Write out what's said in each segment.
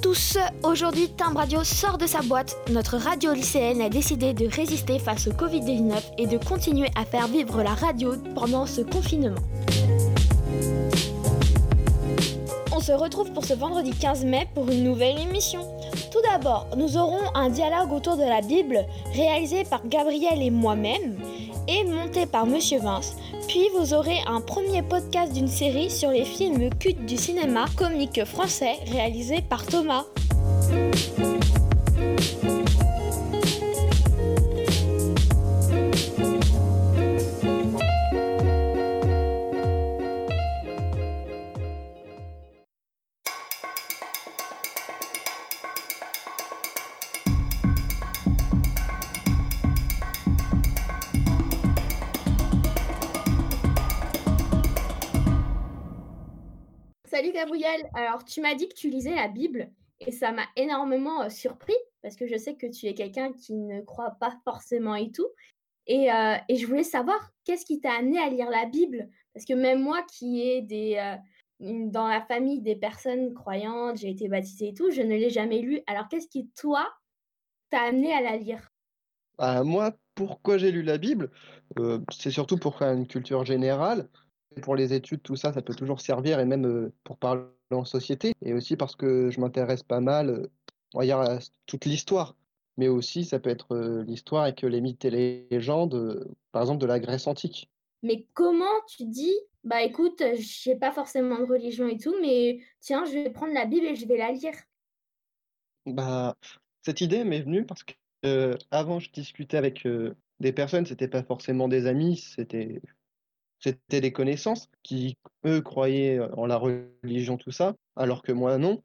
tous, aujourd'hui Timbre Radio sort de sa boîte. Notre radio lycéenne a décidé de résister face au Covid-19 et de continuer à faire vivre la radio pendant ce confinement. On se retrouve pour ce vendredi 15 mai pour une nouvelle émission. Tout d'abord, nous aurons un dialogue autour de la Bible réalisé par Gabriel et moi-même et monté par Monsieur Vince. Puis vous aurez un premier podcast d'une série sur les films cultes du cinéma comique français réalisé par Thomas. Gabriel, alors tu m'as dit que tu lisais la Bible et ça m'a énormément euh, surpris parce que je sais que tu es quelqu'un qui ne croit pas forcément et tout. Et, euh, et je voulais savoir qu'est-ce qui t'a amené à lire la Bible? Parce que même moi qui ai des, euh, dans la famille des personnes croyantes, j'ai été baptisée et tout, je ne l'ai jamais lu. Alors qu'est-ce qui toi t'a amené à la lire? Ah, moi, pourquoi j'ai lu la Bible? C'est surtout pour faire une culture générale. Pour les études, tout ça, ça peut toujours servir, et même euh, pour parler en société. Et aussi parce que je m'intéresse pas mal, euh, on va dire, à toute l'histoire. Mais aussi, ça peut être euh, l'histoire avec les mythes et les légendes, par exemple, de la Grèce antique. Mais comment tu dis, bah écoute, j'ai pas forcément de religion et tout, mais tiens, je vais prendre la Bible et je vais la lire. Bah, cette idée m'est venue parce que euh, avant, je discutais avec euh, des personnes, c'était pas forcément des amis, c'était C'était des connaissances qui, eux, croyaient en la religion, tout ça, alors que moi, non.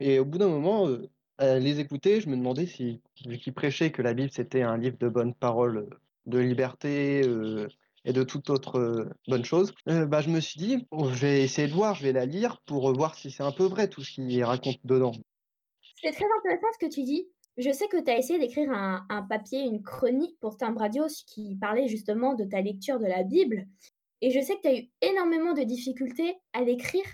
Et au bout d'un moment, euh, à les écouter, je me demandais si, vu qu'ils prêchaient que la Bible, c'était un livre de bonnes paroles, de liberté, euh, et de toute autre euh, bonne chose, bah, je me suis dit, bon, je vais essayer de voir, je vais la lire pour voir si c'est un peu vrai tout ce qu'il raconte dedans. C'est très intéressant ce que tu dis. Je sais que tu as essayé d'écrire un, papier, une chronique pour Timbre Radio qui parlait justement de ta lecture de la Bible. Et je sais que tu as eu énormément de difficultés à l'écrire.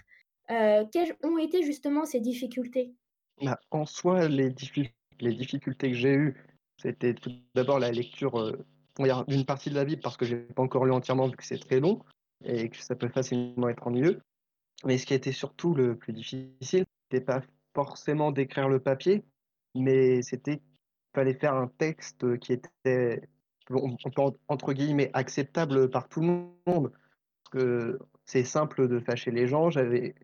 Euh, quelles ont été justement ces difficultés? Bah, en soi, les, diffi- les difficultés que j'ai eues, c'était tout d'abord la lecture euh, d'une partie de la Bible parce que j'ai pas encore lu entièrement vu que c'est très long et que ça peut facilement être ennuyeux. Mais ce qui était surtout le plus difficile, c'était pas forcément d'écrire le papier, mais c'était fallait faire un texte qui était entre guillemets acceptable par tout le monde. C'est simple de fâcher les gens. J'avais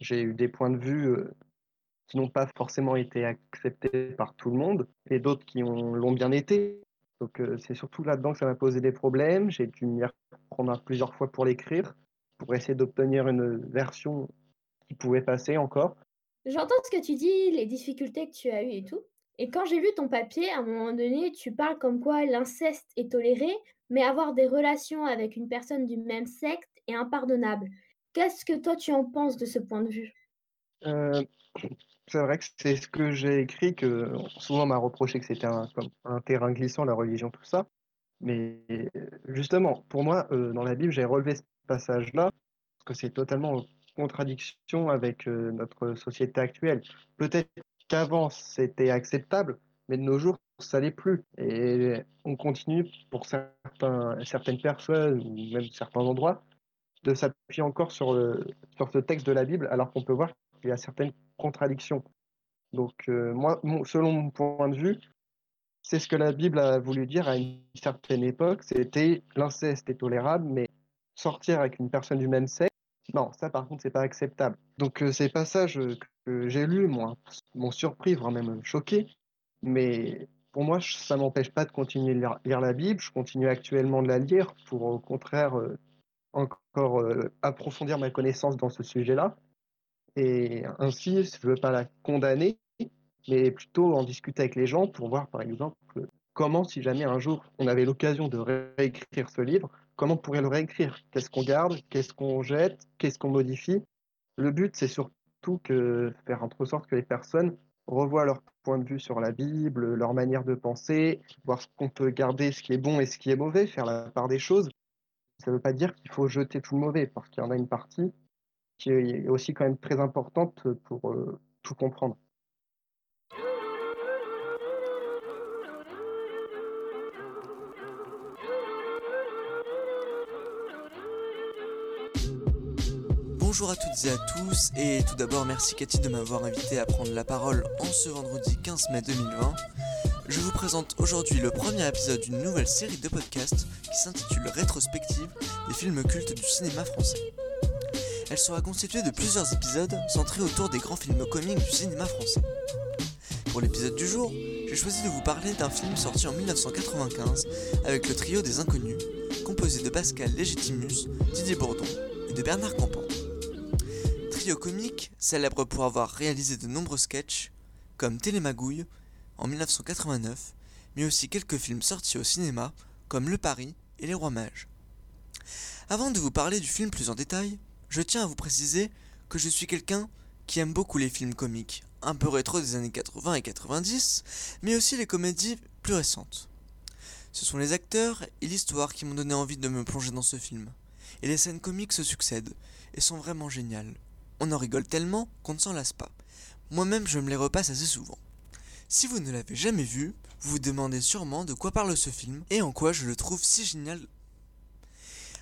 j'ai eu des points de vue euh, qui n'ont pas forcément été acceptés par tout le monde, et d'autres qui ont, l'ont bien été. Donc euh, c'est surtout là-dedans que ça m'a posé des problèmes. J'ai dû m'y reprendre plusieurs fois pour l'écrire, pour essayer d'obtenir une version qui pouvait passer encore. J'entends ce que tu dis, les difficultés que tu as eues et tout. Et quand j'ai lu ton papier, à un moment donné, tu parles comme quoi l'inceste est toléré, mais avoir des relations avec une personne du même sexe est impardonnable. Qu'est-ce que toi tu en penses de ce point de vue? Euh, c'est vrai que c'est ce que j'ai écrit, que souvent m'a reproché que c'était un, terrain glissant, la religion, tout ça. Mais justement, pour moi, euh, dans la Bible, j'ai relevé ce passage-là, parce que c'est totalement en contradiction avec euh, notre société actuelle. Peut-être qu'avant, c'était acceptable, mais de nos jours, ça l'est plus. Et on continue, pour certains, certaines personnes, ou même certains endroits, de s'appuyer encore sur, sur ce texte de la Bible, alors qu'on peut voir qu'il y a certaines contradictions. Donc, euh, moi, selon mon point de vue, c'est ce que la Bible a voulu dire à une certaine époque, c'était l'inceste est tolérable, mais sortir avec une personne du même sexe, non, ça par contre, c'est pas acceptable. Donc euh, ces passages que j'ai lus, moi, m'ont surpris, voire même choqué, mais pour moi, ça m'empêche pas de continuer de lire, la Bible, je continue actuellement de la lire pour au contraire euh, encore euh, approfondir ma connaissance dans ce sujet-là, et ainsi, je veux pas la condamner, mais plutôt en discuter avec les gens pour voir, par exemple, comment, si jamais un jour on avait l'occasion de réécrire ce livre, comment on pourrait le réécrire? Qu'est-ce qu'on garde? Qu'est-ce qu'on jette? Qu'est-ce qu'on modifie? Le but, c'est surtout que faire en sorte que les personnes revoient leur point de vue sur la Bible, leur manière de penser, voir ce qu'on peut garder, ce qui est bon et ce qui est mauvais, faire la part des choses. Ça ne veut pas dire qu'il faut jeter tout le mauvais, parce qu'il y en a une partie qui est aussi quand même très importante pour euh, tout comprendre. Bonjour à toutes et à tous, et tout d'abord merci Cathy de m'avoir invité à prendre la parole en ce vendredi 15 mai 2020. Je vous présente aujourd'hui le premier épisode d'une nouvelle série de podcasts qui s'intitule Rétrospective des films cultes du cinéma français. Elle sera constituée de plusieurs épisodes centrés autour des grands films comiques du cinéma français. Pour l'épisode du jour, j'ai choisi de vous parler d'un film sorti en 1995 avec le trio des Inconnus, composé de Pascal Légitimus, Didier Bourdon et de Bernard Campan. Comique, célèbre pour avoir réalisé de nombreux sketchs, comme Télémagouille en 1989, mais aussi quelques films sortis au cinéma, comme Le Paris et Les Rois Mages. Avant de vous parler du film plus en détail, je tiens à vous préciser que je suis quelqu'un qui aime beaucoup les films comiques, un peu rétro des années 80 et 90, mais aussi les comédies plus récentes. Ce sont les acteurs et l'histoire qui m'ont donné envie de me plonger dans ce film. Et les scènes comiques se succèdent, et sont vraiment géniales. On en rigole tellement qu'on ne s'en lasse pas. Moi-même je me les repasse assez souvent. Si vous ne l'avez jamais vu, vous vous demandez sûrement de quoi parle ce film et en quoi je le trouve si génial.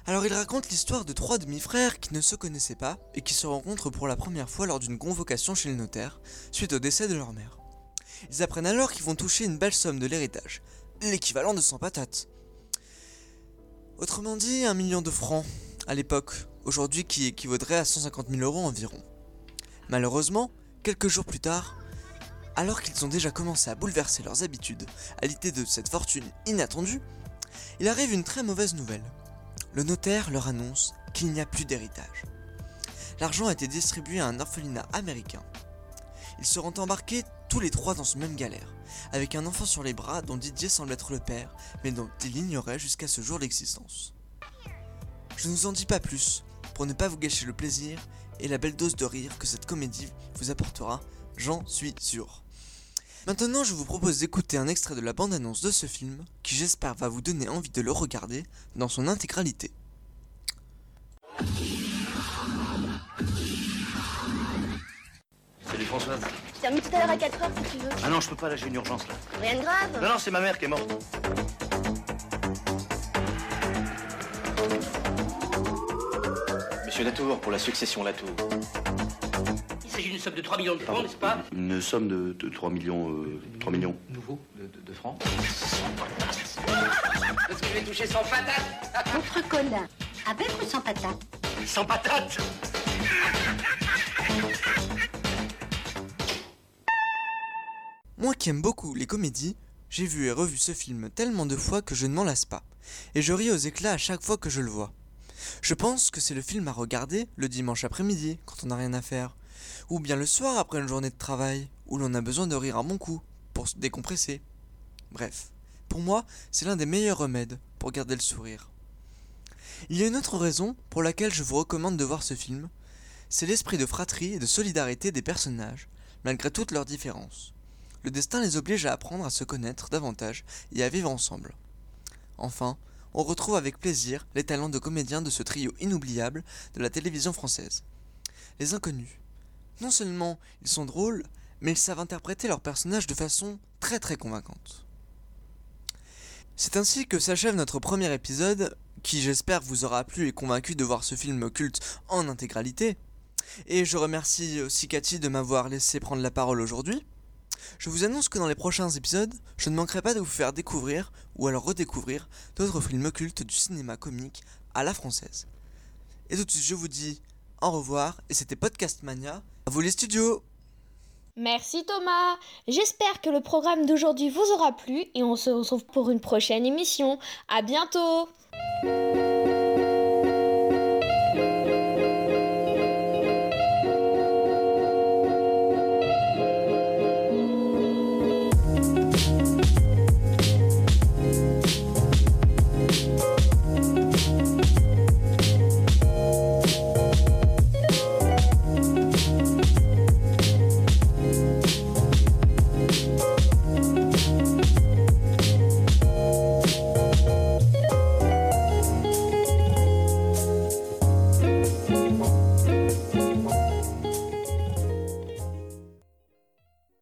Alors il raconte l'histoire de trois demi-frères qui ne se connaissaient pas et qui se rencontrent pour la première fois lors d'une convocation chez le notaire, suite au décès de leur mère. Ils apprennent alors qu'ils vont toucher une belle somme de l'héritage, l'équivalent de 100 patates. Autrement dit, un million de francs, à l'époque, aujourd'hui qui équivaudrait à 150 000 euros environ. Malheureusement, quelques jours plus tard, alors qu'ils ont déjà commencé à bouleverser leurs habitudes à l'idée de cette fortune inattendue, il arrive une très mauvaise nouvelle. Le notaire leur annonce qu'il n'y a plus d'héritage. L'argent a été distribué à un orphelinat américain. Ils seront embarqués tous les trois dans ce même galère, avec un enfant sur les bras dont Didier semble être le père, mais dont il ignorait jusqu'à ce jour l'existence. Je ne vous en dis pas plus, pour ne pas vous gâcher le plaisir et la belle dose de rire que cette comédie vous apportera, j'en suis sûr. Maintenant, je vous propose d'écouter un extrait de la bande-annonce de ce film, qui j'espère va vous donner envie de le regarder dans son intégralité. Salut Françoise. Je termine tout à l'heure à 4h si tu veux. Ah non, je peux pas, là j'ai une urgence là. Rien de grave. Non, non, c'est ma mère qui est morte. Monsieur Latour, pour la succession Latour. Il s'agit d'une somme de 3 millions de francs, n'est-ce pas? Une somme de, de 3 millions. euh, 3 millions. Nouveau, de, de- de francs. Est-ce que je vais toucher 100 patates Autre Colin. Avec ou sans patate 100 patates Moi qui aime beaucoup les comédies, j'ai vu et revu ce film tellement de fois que je ne m'en lasse pas, et je ris aux éclats à chaque fois que je le vois. Je pense que c'est le film à regarder le dimanche après-midi, quand on n'a rien à faire, ou bien le soir après une journée de travail, où l'on a besoin de rire à mon coup, pour se décompresser. Bref, pour moi, c'est l'un des meilleurs remèdes pour garder le sourire. Il y a une autre raison pour laquelle je vous recommande de voir ce film, c'est l'esprit de fratrie et de solidarité des personnages, malgré toutes leurs différences. Le destin les oblige à apprendre à se connaître davantage et à vivre ensemble. Enfin, on retrouve avec plaisir les talents de comédiens de ce trio inoubliable de la télévision française. Les inconnus. Non seulement ils sont drôles, mais ils savent interpréter leurs personnages de façon très très convaincante. C'est ainsi que s'achève notre premier épisode, qui j'espère vous aura plu et convaincu de voir ce film culte en intégralité. Et je remercie aussi Cathy de m'avoir laissé prendre la parole aujourd'hui. Je vous annonce que dans les prochains épisodes, je ne manquerai pas de vous faire découvrir, ou alors redécouvrir, d'autres films cultes du cinéma comique à la française. Et tout de suite, je vous dis au revoir, et c'était Podcast Mania. À vous les studios Merci Thomas. J'espère que le programme d'aujourd'hui vous aura plu et on se retrouve pour une prochaine émission. À bientôt.